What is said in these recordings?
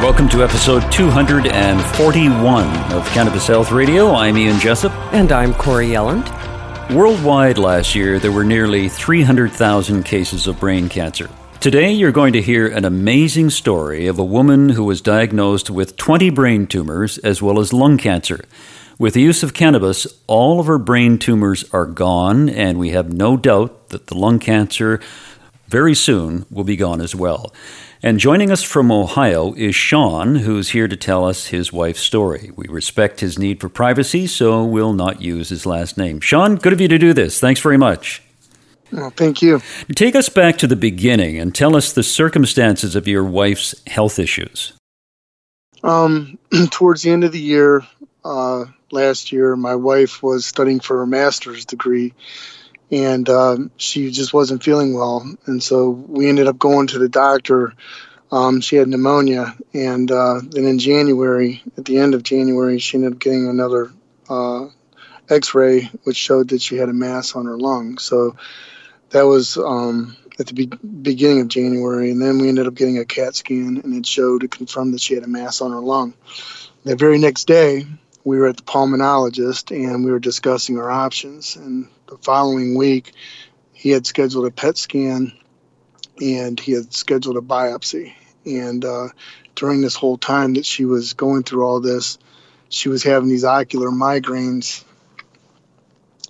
Welcome to episode 241 of Cannabis Health Radio. I'm Ian Jessop. And I'm Corey Yelland. Worldwide last year, there were nearly 300,000 cases of brain cancer. Today, you're going to hear an amazing story of a woman who was diagnosed with 20 brain tumors as well as lung cancer. With the use of cannabis, all of her brain tumors are gone, and we have no doubt that the lung cancer very soon will be gone as well. And joining us from Ohio is Sean, who's here to tell us his wife's story. We respect his need for privacy, so we'll not use his last name. Sean, good of you to do this. Thanks very much. Well, thank you. Take us back to the beginning and tell us the circumstances of your wife's health issues. Um, towards the end of the year, uh, last year, my wife was studying for her master's degree and um, she just wasn't feeling well. And so we ended up going to the doctor. Um, she had pneumonia, and uh, then in January, at the end of January, she ended up getting another uh, X-ray, which showed that she had a mass on her lung. So that was um, at the be- beginning of January, and then we ended up getting a CAT scan, and it showed to confirm that she had a mass on her lung. The very next day, we were at the pulmonologist, and we were discussing our options. And the following week, he had scheduled a PET scan and he had scheduled a biopsy. And uh, during this whole time that she was going through all this, she was having these ocular migraines,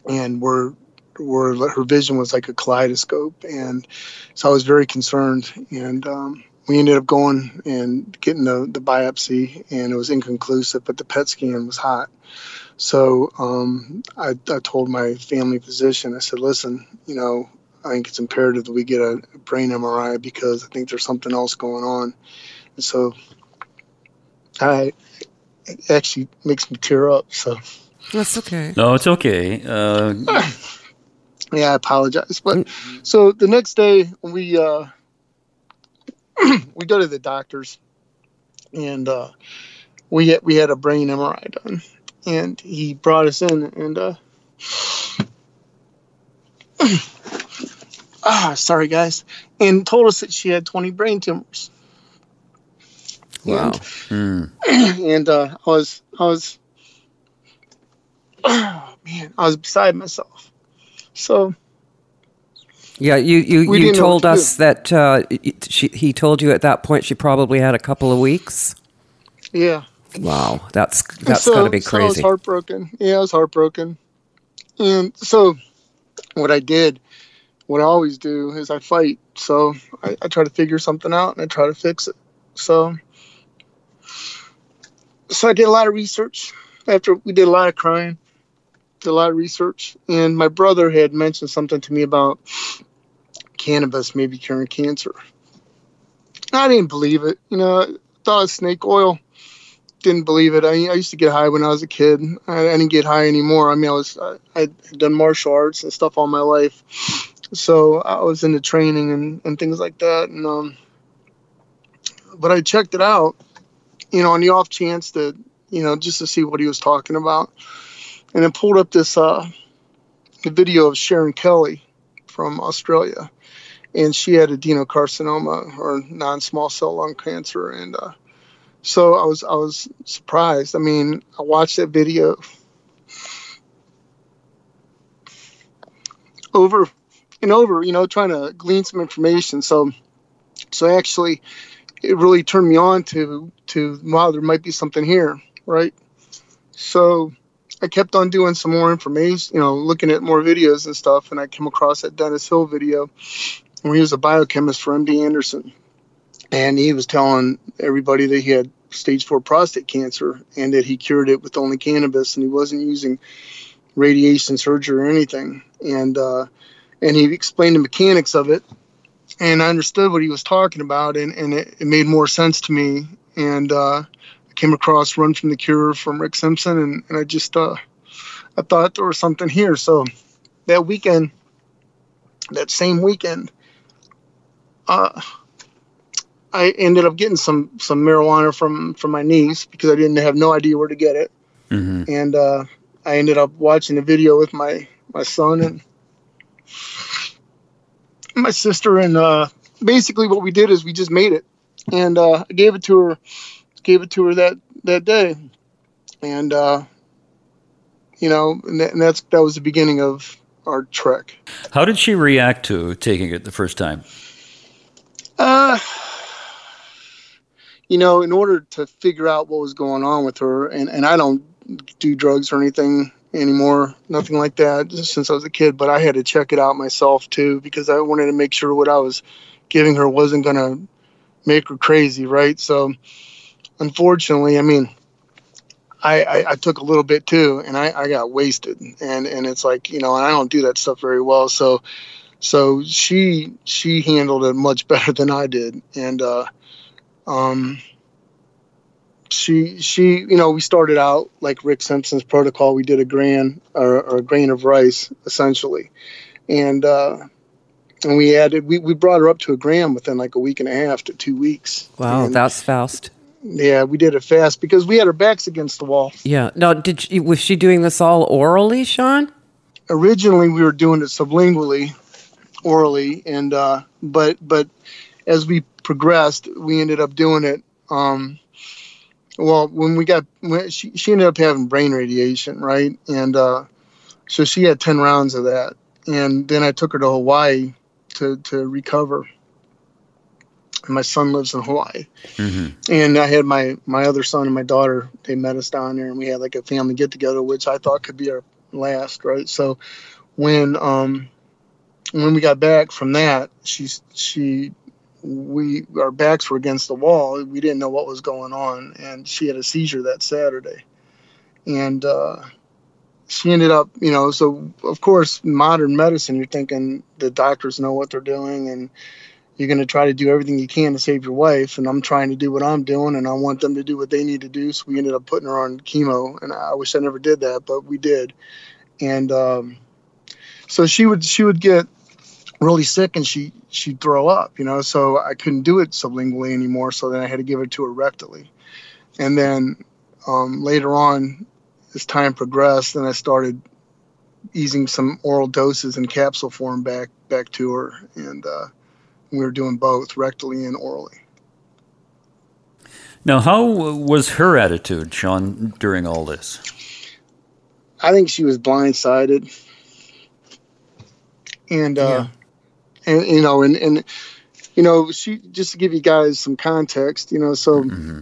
and were were her vision was like a kaleidoscope. And so I was very concerned. And um, we ended up going and getting the, the biopsy, and it was inconclusive, but the PET scan was hot. So um, I, I, told my family physician, I said, listen, you know, I think it's imperative that we get a brain MRI because I think there's something else going on. And so I, it actually makes me tear up. So that's okay. No, it's okay. Uh... yeah, I apologize. But so the next day we, uh, we go to the doctors and uh, we, had, we had a brain MRI done and he brought us in and uh ah sorry guys and told us that she had 20 brain tumors wow and, mm. and uh i was i was oh man i was beside myself so yeah, you you, you told us do. that uh, she, he told you at that point she probably had a couple of weeks. Yeah, Wow, that's that's so, got to be crazy. So I was heartbroken. Yeah, I was heartbroken. And so, what I did, what I always do, is I fight. So I, I try to figure something out and I try to fix it. So, so I did a lot of research. After we did a lot of crying, did a lot of research, and my brother had mentioned something to me about cannabis maybe curing cancer. I didn't believe it. You know, I thought it was snake oil didn't believe it. I, I used to get high when I was a kid. I, I didn't get high anymore. I mean, I was I, I'd done martial arts and stuff all my life, so I was into training and, and things like that. And um, but I checked it out, you know, on the off chance that you know just to see what he was talking about, and then pulled up this uh, video of Sharon Kelly from Australia, and she had adenocarcinoma or non-small cell lung cancer, and uh, so I was I was surprised. I mean, I watched that video over and over, you know, trying to glean some information. So so actually it really turned me on to to wow, there might be something here, right? So I kept on doing some more information, you know, looking at more videos and stuff, and I came across that Dennis Hill video where he was a biochemist for MD Anderson and he was telling everybody that he had stage four prostate cancer and that he cured it with only cannabis and he wasn't using radiation surgery or anything. And uh, and he explained the mechanics of it. And I understood what he was talking about and, and it, it made more sense to me. And uh, I came across Run from the Cure from Rick Simpson, and, and I just uh, I thought there was something here. So that weekend, that same weekend, uh, I ended up getting some some marijuana from from my niece because I didn't have no idea where to get it, mm-hmm. and uh, I ended up watching a video with my my son and my sister, and uh, basically what we did is we just made it, and uh, I gave it to her, gave it to her that that day, and uh, you know, and, that, and that's that was the beginning of our trek. How did she react to taking it the first time? Uh, you know, in order to figure out what was going on with her, and, and I don't do drugs or anything anymore, nothing like that, since I was a kid, but I had to check it out myself too because I wanted to make sure what I was giving her wasn't going to make her crazy, right? So, unfortunately, I mean, I, I, I, took a little bit too, and I, I got wasted, and and it's like you know, and I don't do that stuff very well, so so she she handled it much better than I did, and uh, um, she she you know we started out like Rick Simpson's protocol. We did a grain or, or a grain of rice essentially, and uh, and we added we, we brought her up to a gram within like a week and a half to two weeks. Wow, and, that's fast. Yeah, we did it fast because we had her backs against the wall. Yeah. Now, did she, was she doing this all orally, Sean? Originally, we were doing it sublingually, orally, and uh, but but as we progressed, we ended up doing it. Um, well, when we got when she she ended up having brain radiation, right, and uh, so she had ten rounds of that, and then I took her to Hawaii to to recover my son lives in Hawaii, mm-hmm. and I had my my other son and my daughter. They met us down there, and we had like a family get together, which I thought could be our last, right? So when um when we got back from that, she she we our backs were against the wall. We didn't know what was going on, and she had a seizure that Saturday, and uh, she ended up, you know. So of course, modern medicine, you're thinking the doctors know what they're doing, and you're going to try to do everything you can to save your wife and i'm trying to do what i'm doing and i want them to do what they need to do so we ended up putting her on chemo and i wish i never did that but we did and um, so she would she would get really sick and she she'd throw up you know so i couldn't do it sublingually anymore so then i had to give it to her rectally and then um, later on as time progressed then i started easing some oral doses in capsule form back back to her and uh, we were doing both rectally and orally. Now, how was her attitude, Sean, during all this? I think she was blindsided, and uh, yeah. And you know, and and you know, she just to give you guys some context, you know, so mm-hmm.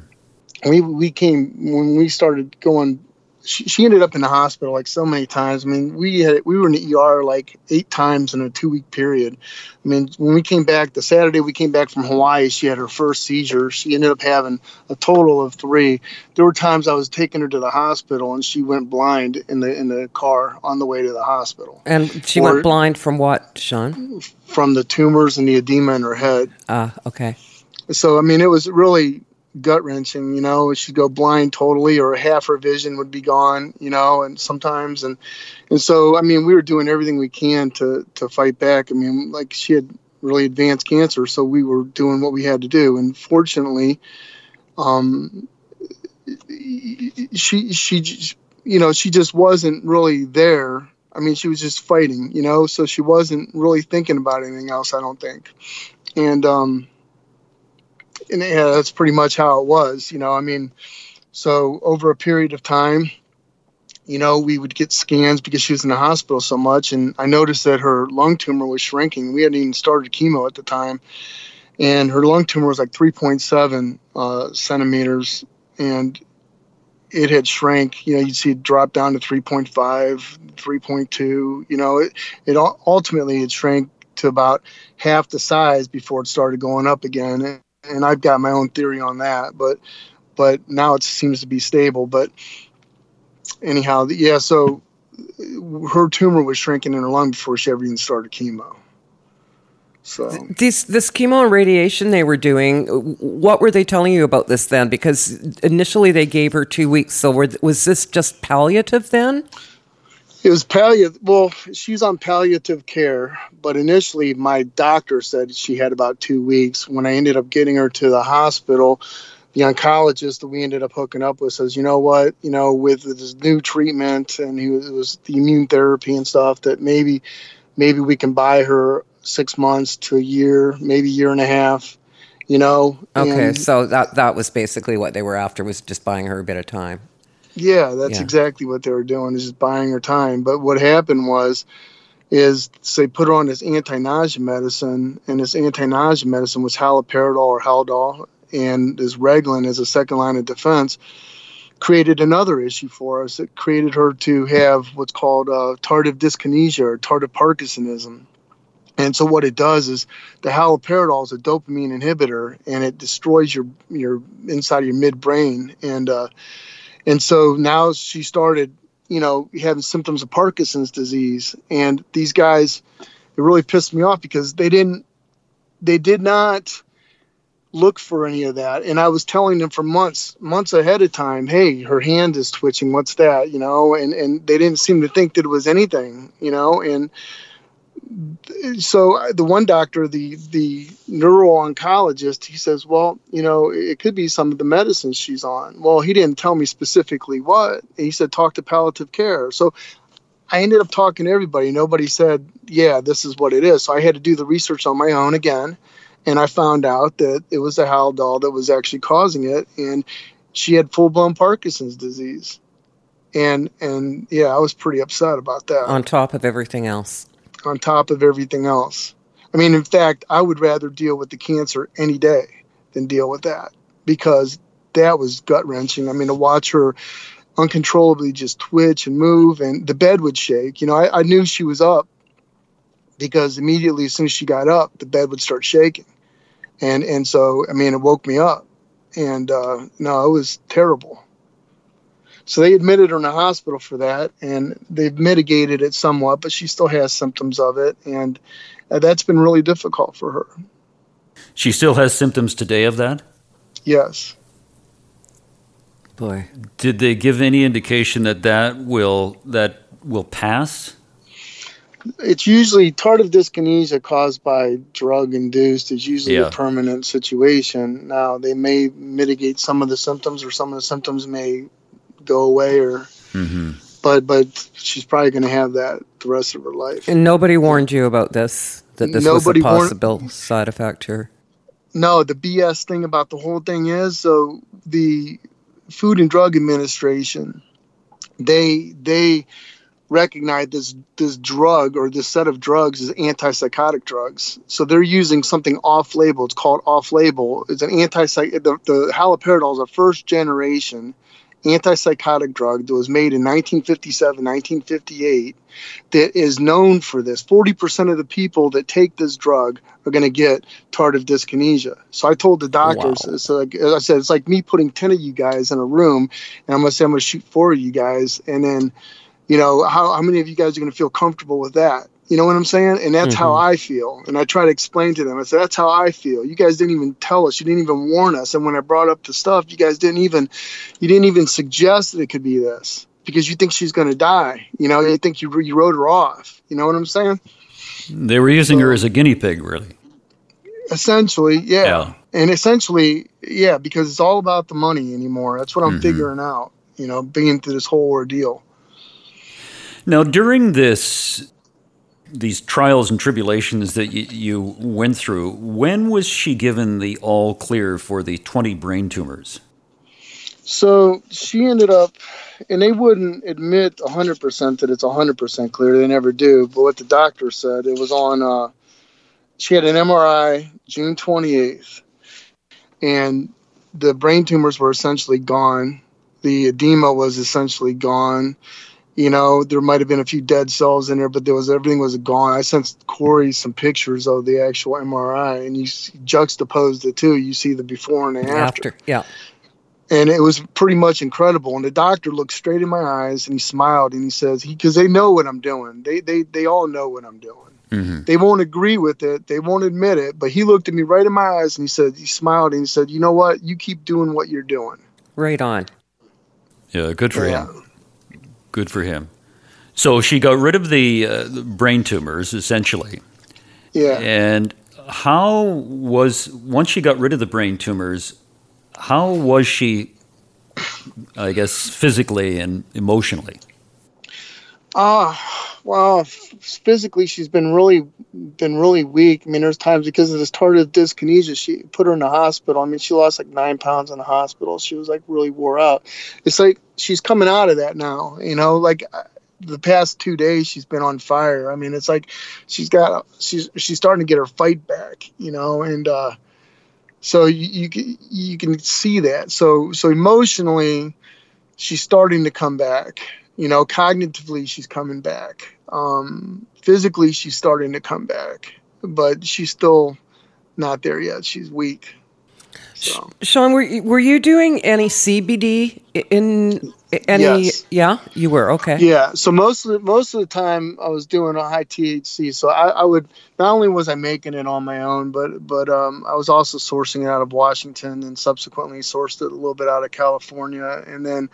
we we came when we started going she, she ended up in the hospital like so many times. I mean, we had we were in the ER like eight times in a two week period. I mean, when we came back the Saturday we came back from Hawaii, she had her first seizure. She ended up having a total of three. There were times I was taking her to the hospital and she went blind in the in the car on the way to the hospital. And she or, went blind from what, Sean? From the tumors and the edema in her head. Ah, uh, okay. So I mean, it was really gut wrenching. You know, she'd go blind totally, or half her vision would be gone. You know, and sometimes and and so I mean, we were doing everything we can to to fight back. I mean, like she had really advanced cancer, so we were doing what we had to do. And fortunately, um, she she you know she just wasn't really there. I mean, she was just fighting, you know, so she wasn't really thinking about anything else. I don't think, and um and yeah, that's pretty much how it was. You know, I mean, so over a period of time, you know, we would get scans because she was in the hospital so much, and I noticed that her lung tumor was shrinking. We hadn't even started chemo at the time, and her lung tumor was like 3.7 uh, centimeters, and it had shrank. You know, you'd see it drop down to 3.5, 3.2. You know, it it ultimately it shrank to about half the size before it started going up again and I've got my own theory on that, but but now it seems to be stable. But anyhow, yeah. So her tumor was shrinking in her lung before she ever even started chemo. So this this chemo and radiation they were doing, what were they telling you about this then? Because initially they gave her two weeks. So were, was this just palliative then? It was palliative. Well, she's on palliative care, but initially my doctor said she had about two weeks. When I ended up getting her to the hospital, the oncologist that we ended up hooking up with says, you know what, you know, with this new treatment and he was, it was the immune therapy and stuff that maybe, maybe we can buy her six months to a year, maybe a year and a half, you know. Okay, and, so that that was basically what they were after was just buying her a bit of time. Yeah, that's yeah. exactly what they were doing is just buying her time. But what happened was is they put her on this anti-nausea medicine, and this anti-nausea medicine was haloperidol or Haldol, and this Reglan as a second line of defense created another issue for us. It created her to have what's called uh, tardive dyskinesia or tardive Parkinsonism. And so what it does is the haloperidol is a dopamine inhibitor, and it destroys your your inside of your midbrain. And uh, and so now she started, you know, having symptoms of Parkinson's disease. And these guys, it really pissed me off because they didn't, they did not look for any of that. And I was telling them for months, months ahead of time, hey, her hand is twitching. What's that? You know, and, and they didn't seem to think that it was anything, you know, and so uh, the one doctor, the the neuro oncologist, he says, well, you know, it could be some of the medicines she's on. Well, he didn't tell me specifically what. He said talk to palliative care. So I ended up talking to everybody. Nobody said, yeah, this is what it is. So I had to do the research on my own again, and I found out that it was the Haldol that was actually causing it, and she had full blown Parkinson's disease. And and yeah, I was pretty upset about that. On top of everything else on top of everything else. I mean, in fact, I would rather deal with the cancer any day than deal with that because that was gut wrenching. I mean, to watch her uncontrollably just twitch and move and the bed would shake. You know, I, I knew she was up because immediately as soon as she got up, the bed would start shaking. And and so I mean it woke me up. And uh, no, it was terrible. So they admitted her in the hospital for that, and they've mitigated it somewhat, but she still has symptoms of it, and uh, that's been really difficult for her. She still has symptoms today of that. Yes. Boy, did they give any indication that that will that will pass? It's usually tardive dyskinesia caused by drug induced is usually yeah. a permanent situation. Now they may mitigate some of the symptoms, or some of the symptoms may go away or mm-hmm. but but she's probably going to have that the rest of her life and nobody warned you about this that this nobody was a possible warned, side effect here no the bs thing about the whole thing is so the food and drug administration they they recognize this this drug or this set of drugs as antipsychotic drugs. So they're using something off label. It's called off label. It's an antipsych. The, the haloperidol is a first generation antipsychotic drug that was made in 1957, 1958 that is known for this. 40% of the people that take this drug are going to get tardive dyskinesia. So I told the doctors, wow. so like, I said, it's like me putting 10 of you guys in a room and I'm going to say I'm going to shoot four of you guys. And then, you know, how, how many of you guys are going to feel comfortable with that? You know what I'm saying? And that's mm-hmm. how I feel. And I try to explain to them. I said, that's how I feel. You guys didn't even tell us. You didn't even warn us. And when I brought up the stuff, you guys didn't even, you didn't even suggest that it could be this because you think she's going to die. You know, you think you, you wrote her off. You know what I'm saying? They were using so, her as a guinea pig, really. Essentially, yeah. yeah. And essentially, yeah, because it's all about the money anymore. That's what I'm mm-hmm. figuring out, you know, being through this whole ordeal. Now, during this these trials and tribulations that y- you went through, when was she given the all clear for the 20 brain tumors? So she ended up, and they wouldn't admit 100% that it's 100% clear. They never do. But what the doctor said, it was on, uh, she had an MRI June 28th, and the brain tumors were essentially gone. The edema was essentially gone you know, there might have been a few dead cells in there, but there was everything was gone. I sent Corey some pictures of the actual MRI, and you juxtapose the two, you see the before and the after. after. Yeah. And it was pretty much incredible. And the doctor looked straight in my eyes and he smiled and he says, "He because they know what I'm doing. They they they all know what I'm doing." Mm-hmm. They won't agree with it. They won't admit it. But he looked at me right in my eyes and he said, he smiled and he said, you know what? You keep doing what you're doing. Right on. Yeah, good for Yeah. him. Good for him. So she got rid of the, uh, the brain tumors, essentially. Yeah. And how was, once she got rid of the brain tumors, how was she, I guess, physically and emotionally? Ah, well, physically she's been really been really weak. I mean, there's times because of this tardive dyskinesia, she put her in the hospital. I mean, she lost like nine pounds in the hospital. She was like really wore out. It's like she's coming out of that now. You know, like uh, the past two days she's been on fire. I mean, it's like she's got she's she's starting to get her fight back. You know, and uh, so you you you can see that. So so emotionally, she's starting to come back you know cognitively she's coming back. Um, physically she's starting to come back but she's still not there yet. She's weak so Sean, were you, were you doing any CBD in any? Yes. Yeah, you were. Okay. yeah so most of the, most of the time i was doing a high thc so I, I would not only was i making it on my own but but um, i was also sourcing it out of washington and subsequently sourced it a little bit out of california and then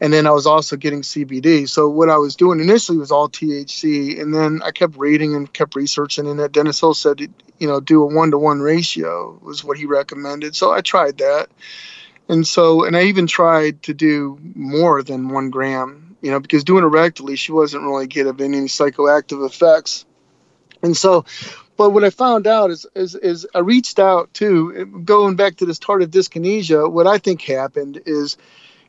and then i was also getting cbd so what i was doing initially was all thc and then i kept reading and kept researching and that dennis hill said you know do a one-to-one ratio was what he recommended so i tried that and so, and I even tried to do more than one gram, you know, because doing it rectally, she wasn't really getting any psychoactive effects. And so, but what I found out is, is, is I reached out to, going back to this tardive dyskinesia, what I think happened is,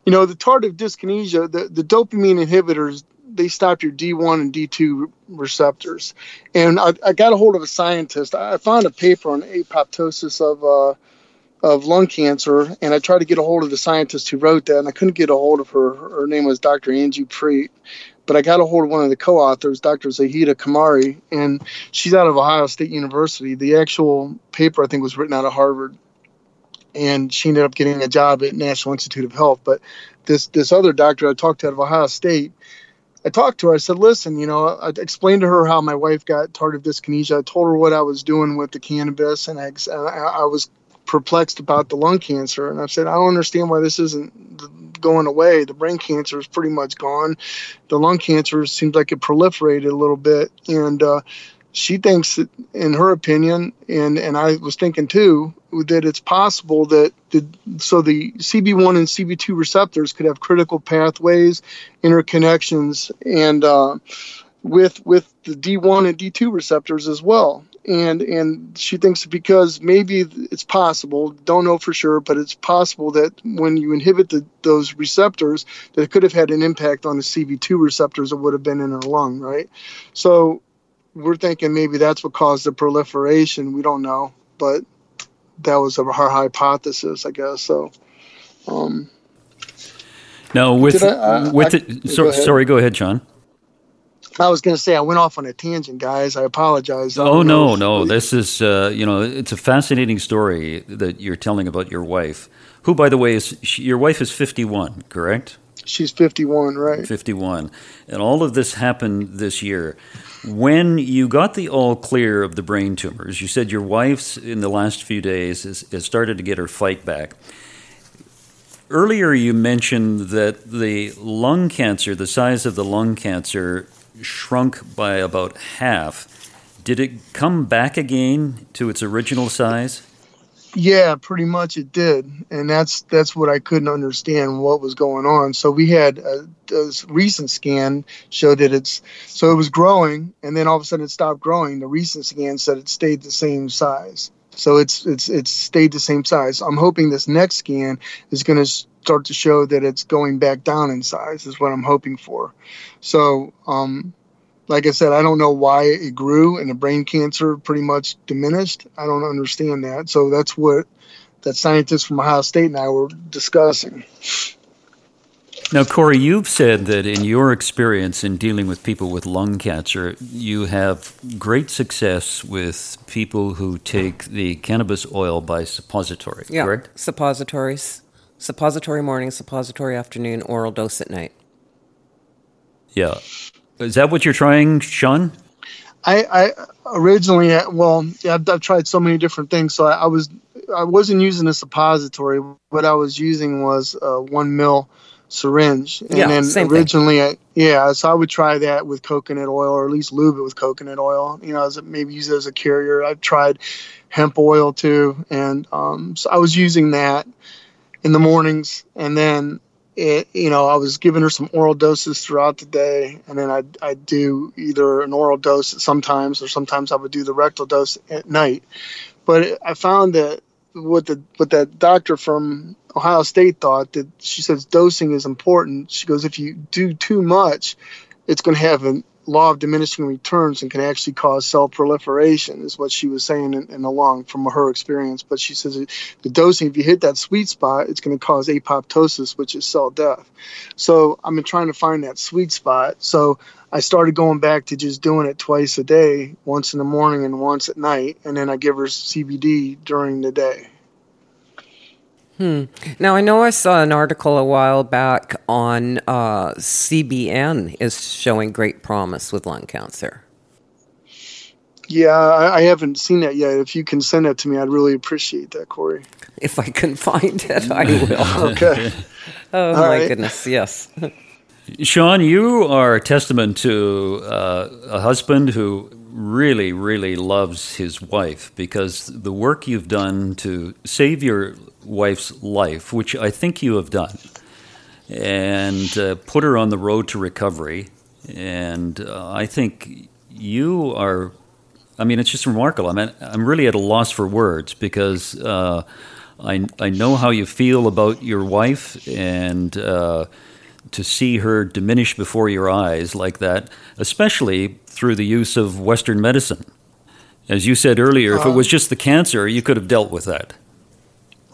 you know, the tardive dyskinesia, the, the dopamine inhibitors, they stop your D1 and D2 receptors. And I, I got a hold of a scientist. I found a paper on apoptosis of, uh, of lung cancer, and I tried to get a hold of the scientist who wrote that, and I couldn't get a hold of her. Her name was Dr. Anju Preet, but I got a hold of one of the co-authors, Dr. Zahida Qamri, and she's out of Ohio State University. The actual paper, I think, was written out of Harvard, and she ended up getting a job at National Institute of Health. But this this other doctor I talked to out of Ohio State, I talked to her. I said, "Listen, you know," I explained to her how my wife got tardive dyskinesia. I told her what I was doing with the cannabis, and I, I, I was perplexed about the lung cancer. And I said, I don't understand why this isn't going away. The brain cancer is pretty much gone. The lung cancer seems like it proliferated a little bit. And uh, she thinks, that, in her opinion, and, and I was thinking too, that it's possible that the, so the CB1 and CB2 receptors could have critical pathways, interconnections, and uh, with with the D1 and D2 receptors as well and and she thinks because maybe it's possible don't know for sure but it's possible that when you inhibit the, those receptors that it could have had an impact on the cb2 receptors that would have been in her lung right? So we're thinking maybe that's what caused the proliferation. We don't know but that was our hypothesis i guess so um. Now with I- I- with I- it so, sorry go ahead John I was going to say I went off on a tangent, guys. I apologize. I Oh no, no! This is uh, you know it's a fascinating story that you're telling about your wife, who by the way is she, your wife is 51, correct? She's 51, right? 51, and all of this happened this year. When you got the all clear of the brain tumors, you said your wife's in the last few days has, has started to get her fight back. Earlier, you mentioned that the lung cancer, the size of the lung cancer, shrunk by about half. Did it come back again to its original size? Yeah, pretty much it did, and that's that's what I couldn't understand what was going on. So we had a, a recent scan showed that it's so it was growing, and then all of a sudden it stopped growing. The recent scan said it stayed the same size. So it's it's it's stayed the same size. I'm hoping this next scan is going to start to show that it's going back down in size. Is what I'm hoping for. So um, like I said, I don't know why it grew and the brain cancer pretty much diminished. I don't understand that. So that's what that scientist from Ohio State and I were discussing. Now, Corey, you've said that in your experience in dealing with people with lung cancer, you have great success with people who take the cannabis oil by suppository, Yeah. correct? Suppositories. Suppository morning, suppository afternoon, oral dose at night. Yeah. Is that what you're trying, Sean? I, I originally, well, yeah, I've, I've, tried so many different things. So I, I, was, I wasn't using a suppository. What I was using was a one mil syringe. And yeah, then same originally, I, yeah, so I would try that with coconut oil or at least lube it with coconut oil, you know, as a, maybe use it as a carrier. I've tried hemp oil too. And um, so I was using that in the mornings. And then it, you know, I was giving her some oral doses throughout the day, and then I'd, I'd do either an oral dose sometimes, or sometimes I would do the rectal dose at night. But I found that what the what that doctor from Ohio State thought that she says dosing is important. She goes, if you do too much, it's going to have an law of diminishing returns and can actually cause cell proliferation is what she was saying in, in the lung from her experience. But she says the dosing if you hit that sweet spot it's going to cause apoptosis which is cell death. So i've been trying to find that sweet spot. So i started going back to just doing it twice a day once in the morning and once at night and then i give her cbd during the day Hmm. Now I know I saw an article a while back on uh, CBN is showing great promise with lung cancer. Yeah, I, I, haven't seen that yet. If you can send that to me, I'd really appreciate that, Corey. If I can find it, I will. okay. Oh All my right. goodness, yes. Sean, you are a testament to uh, a husband who really, really loves his wife because the work you've done to save your wife's life, which I think you have done, and uh, put her on the road to recovery. And uh, I think you are, I mean, it's just remarkable. I mean, I'm really at a loss for words because uh, I, I know how you feel about your wife and uh, to see her diminish before your eyes like that, especially through the use of Western medicine. As you said earlier, if it uh-huh. was just the cancer, you could have dealt with that.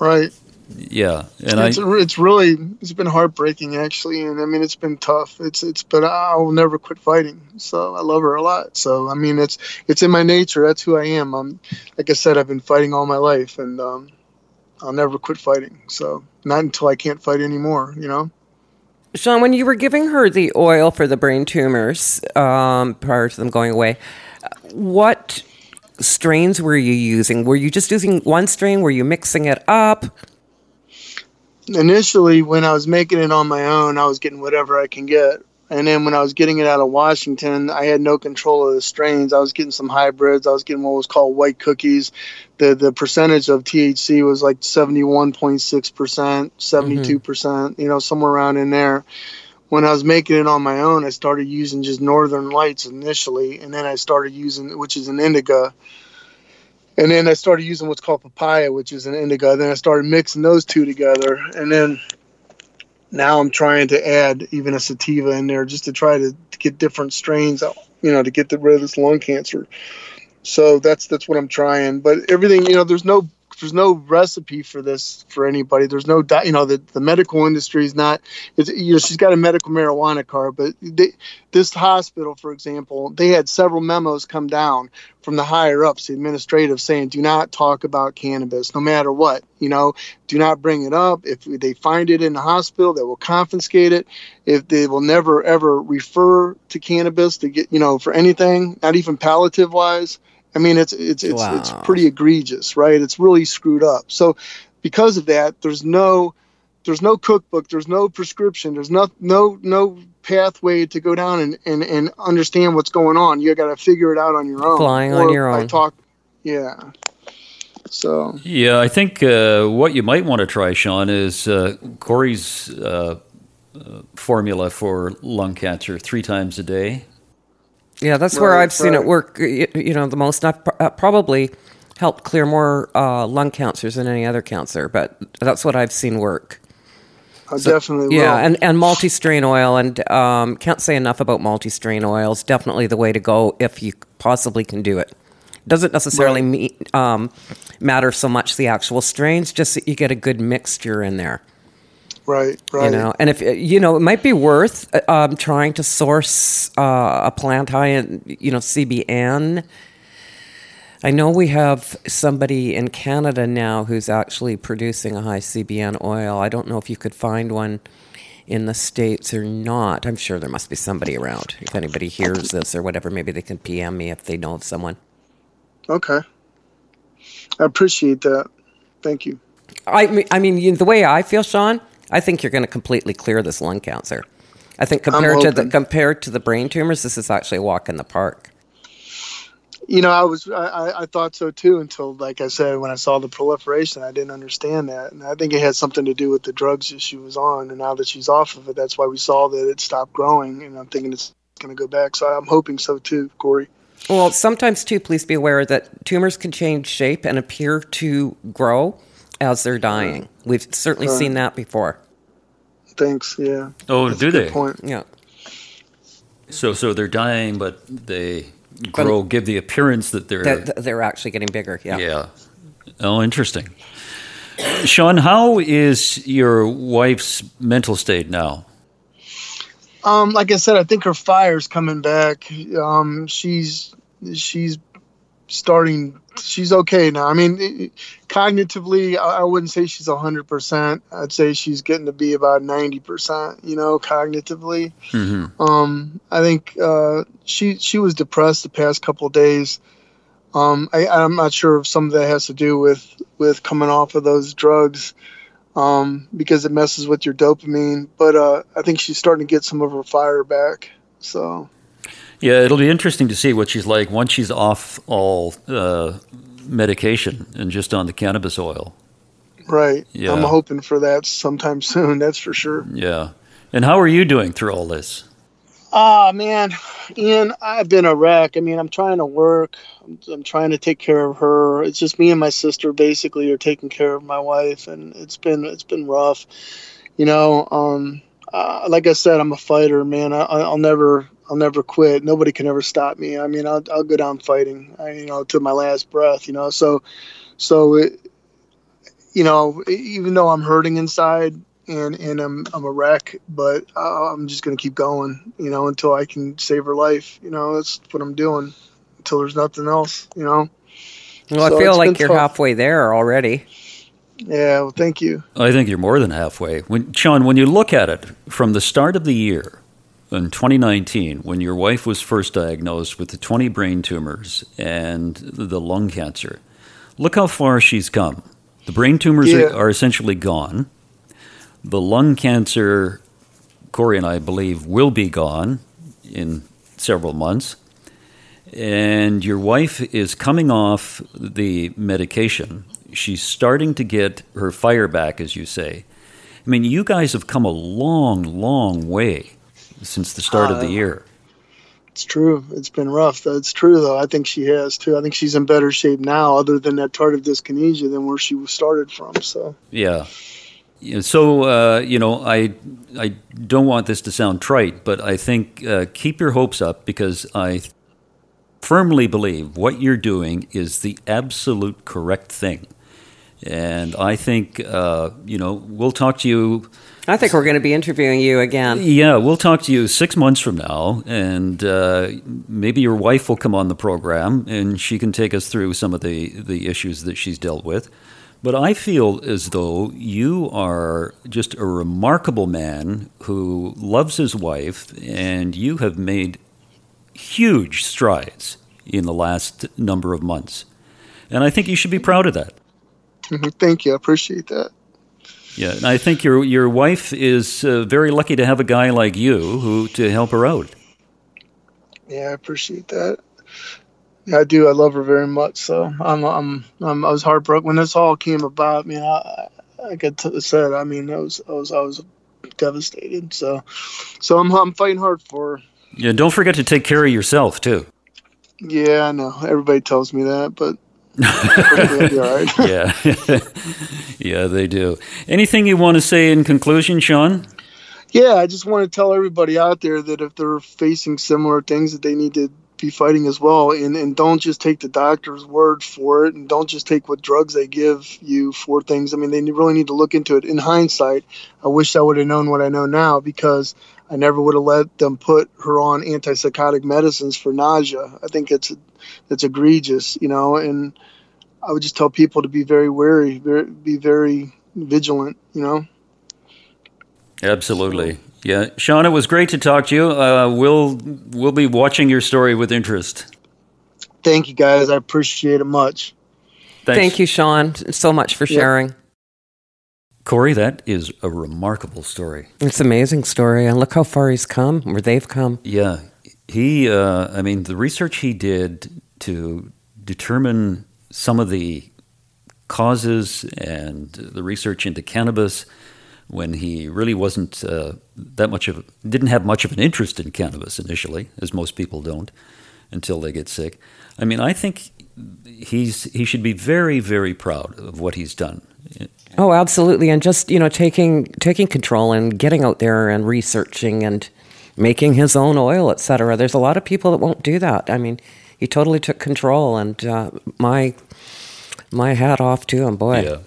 Right. Yeah, and it's, I, it's really it's been heartbreaking actually, and I mean it's been tough. It's it's but I will never quit fighting. So I love her a lot. So I mean it's it's in my nature. That's who I am. I'm like I said, I've been fighting all my life, and um, I'll never quit fighting. So not until I can't fight anymore. You know. Sean, when you were giving her the oil for the brain tumors um, prior to them going away, what strains were you using? Were you just using one strain? Were you mixing it up? Initially, when I was making it on my own, I was getting whatever I can get. And then when I was getting it out of Washington, I had no control of the strains. I was getting some hybrids. I was getting what was called white cookies. The the percentage of THC was like 71.6%, 72%, percent you know, somewhere around in there. When I was making it on my own, I started using just Northern Lights initially, and then I started using, which is an indica. And then I started using what's called papaya, which is an indica. Then I started mixing those two together. And then now I'm trying to add even a sativa in there just to try to, to get different strains you know, to get rid of this lung cancer. So that's that's what I'm trying. But everything, you know, there's no there's no recipe for this for anybody. There's no, di- you know, the, the medical industry is not. It's, you know, she's got a medical marijuana card, but they, this hospital, for example, they had several memos come down from the higher ups, the administrative, saying, "Do not talk about cannabis, no matter what. You know, do not bring it up. If they find it in the hospital, they will confiscate it. If they will never ever refer to cannabis to get, you know, for anything, not even palliative wise." I mean, it's it's it's wow. it's pretty egregious, right? It's really screwed up. So, because of that, there's no there's no cookbook, there's no prescription, there's no no no pathway to go down and and, and understand what's going on. You got to figure it out on your own. Flying on your own. I talk, yeah. So yeah, I think uh, what you might want to try, Sean, is uh, Corey's uh, uh formula for lung cancer: three times a day. Yeah, that's right, where I've seen it work. You know, the most. I've uh, probably helped clear more uh, lung cancers than any other cancer, but that's what I've seen work. I so, definitely yeah, will. and and multi strain oil, and um, can't say enough about multi strain oils. Definitely the way to go if you possibly can do it. Doesn't necessarily right. um, matter so much the actual strains, just that you get a good mixture in there. Right, right. You know, and if you know, it might be worth um, trying to source uh, a plant high in you know CBN. I know we have somebody in Canada now who's actually producing a high CBN oil. I don't know if you could find one in the states or not. I'm sure there must be somebody around. If anybody hears this or whatever, maybe they can PM me if they know of someone. Okay. I appreciate that. Thank you. I mean, I mean, the way I feel, Sean, I think you're going to completely clear this lung cancer. I think compared to the compared to the brain tumors, this is actually a walk in the park. You know, I was I, I- I thought so too until, like I said, when I saw the proliferation, I didn't understand that, and I think it had something to do with the drugs that she was on, and now that she's off of it, that's why we saw that it stopped growing, and I'm thinking it's going to go back. So I'm hoping so too, Corey. Well, sometimes too, please be aware that tumors can change shape and appear to grow as they're dying. We've certainly Right. seen that before. Thanks. Yeah. Oh, That's do a good they? Point. Yeah. So, so they're dying, but they grow, give the appearance that they're. That that they're actually getting bigger. Yeah. yeah. Oh, interesting. Sean, how is your wife's mental state now? Um, like I said, I think her fire's coming back. Um, she's she's starting. She's okay now. I mean, it- it- cognitively, I, wouldn't say she's hundred percent. I'd say she's getting to be about ninety percent. You know, cognitively. hmm Um, I think uh, she she was depressed the past couple of days. Um, I, I'm not sure if some of that has to do with with coming off of those drugs, um, because it messes with your dopamine. But uh, I think she's starting to get some of her fire back. So Yeah, it'll be interesting to see what she's like once she's off all uh, medication and just on the cannabis oil. right, Yeah. I'm hoping for that sometime soon. That's for sure. Yeah. And how are you doing through all this? Ah, man, Ian, I've been a wreck. I mean, I'm trying to work. I'm, I'm trying to take care of her. It's just me and my sister basically are taking care of my wife, and it's been it's been rough. You know, um, uh, like I said, I'm a fighter, man. I, I'll never I'll never quit. Nobody can ever stop me. I mean, I'll I'll go down fighting. I, you know, to my last breath. You know, so so it, you know, even though I'm hurting inside and and I'm I'm a wreck, but I'm just gonna keep going, you know, until I can save her life. You know, that's what I'm doing until there's nothing else. You know. Well, So I feel like you're tough. halfway there already. Yeah. Well, thank you. I think you're more than halfway. When Sean, when you look at it from the start of the year in 2019, when your wife was first diagnosed with the 20 brain tumors and the lung cancer, look how far she's come. The brain tumors Yeah. are, are essentially gone. The lung cancer, Corey and I believe, will be gone in several months. And your wife is coming off the medication. She's starting to get her fire back, as you say. I mean, you guys have come a long, long way since the start of the Uh, year. It's true. It's been rough. That's true, though. I think she has too. I think she's in better shape now, other than that tardive dyskinesia, than where she started from. So. Yeah. Yeah, So uh, you know, I I don't want this to sound trite, but I think uh, keep your hopes up because I firmly believe what you're doing is the absolute correct thing, and I think uh, you know we'll talk to you. I think we're going to be interviewing you again. Yeah, we'll talk to you six months from now, and uh, maybe your wife will come on the program, and she can take us through some of the the issues that she's dealt with. But I feel as though you are just a remarkable man who loves his wife, and you have made huge strides in the last number of months. And I think you should be proud of that. Mhm. Thank you. I appreciate that. Yeah, and I think your your wife is uh, very lucky to have a guy like you who to help her out. Yeah, I appreciate that. Yeah, I do. I love her very much. So I'm, I'm, I'm I was heartbroken when this all came about. I mean, I, I like I t- said, I mean, I was, I was, I was devastated. So, so I'm, I'm fighting hard for her. Yeah, don't forget to take care of yourself too. Yeah, I know. Everybody tells me that, but hopefully I'll be all right. Yeah, yeah, they do. Anything you want to say in conclusion, Sean? Yeah, I just want to tell everybody out there that if they're facing similar things, that they need to be fighting as well, and and don't just take the doctor's word for it, and don't just take what drugs they give you for things. I mean, they really need to look into it. In hindsight, I wish I would have known what I know now because I never would have let them put her on antipsychotic medicines for nausea. I think it's it's egregious, you know, and I would just tell people to be very wary, very, be very vigilant, you know. Absolutely. Yeah, Sean, it was great to talk to you. Uh, we'll we'll be watching your story with interest. thank you guys. I appreciate it much. Thanks. Thank you, Sean, so much for sharing. Corey, that is a remarkable story. It's an amazing story, and look how far he's come, where they've come. Yeah, he. Uh, I mean, the research he did to determine some of the causes and the research into cannabis when he really wasn't uh, that much of didn't have much of an interest in cannabis initially, as most people don't until they get sick. I mean, I think he's he should be very very proud of what he's done. Oh, absolutely, and just you know taking taking control and getting out there and researching and making his own oil, etc. There's a lot of people that won't do that. I mean, he totally took control, and uh, my my hat off to him, boy. Yeah.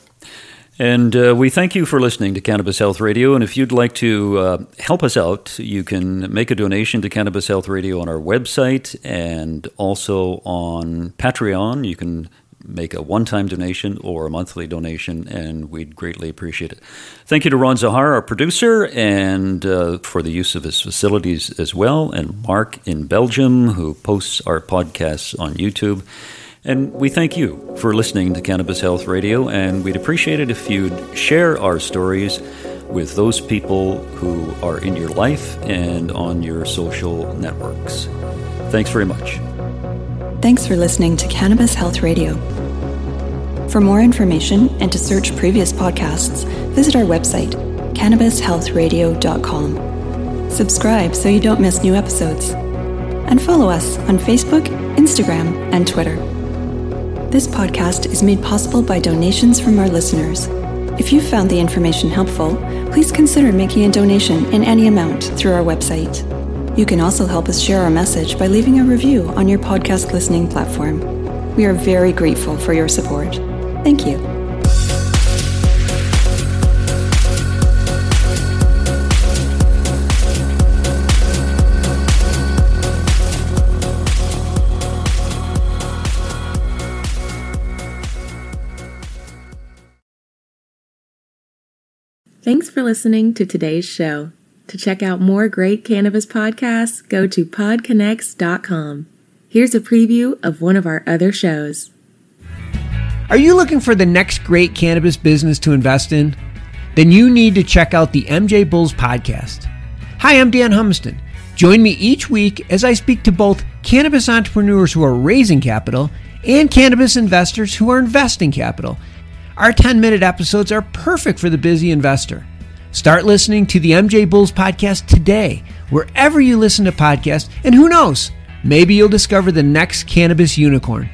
And uh, we thank you for listening to Cannabis Health Radio. And if you'd like to uh, help us out, you can make a donation to Cannabis Health Radio on our website and also on Patreon. You can make a one time donation or a monthly donation, and we'd greatly appreciate it. Thank you to Ron Zahar, our producer, and uh, for the use of his facilities as well, and Mark in Belgium, who posts our podcasts on YouTube. And we thank you for listening to Cannabis Health Radio, and we'd appreciate it if you'd share our stories with those people who are in your life and on your social networks. Thanks very much. Thanks for listening to Cannabis Health Radio. For more information and to search previous podcasts, visit our website, cannabishealthradio.com. Subscribe so you don't miss new episodes. And follow us on Facebook, Instagram, and Twitter. This podcast is made possible by donations from our listeners. If you found the information helpful, please consider making a donation in any amount through our website. You can also help us share our message by leaving a review on your podcast listening platform. We are very grateful for your support. Thank you. Thanks for listening to today's show. To check out more great cannabis podcasts, go to podconnects.com. Here's a preview of one of our other shows. Are you looking for the next great cannabis business to invest in? Then you need to check out the MJ Bulls podcast. Hi, I'm Dan Humiston. Join me each week as I speak to both cannabis entrepreneurs who are raising capital and cannabis investors who are investing capital our 10 minute episodes are perfect for the busy investor. Start listening to the MJ Bulls podcast today, wherever you listen to podcasts, and who knows, maybe you'll discover the next cannabis unicorn.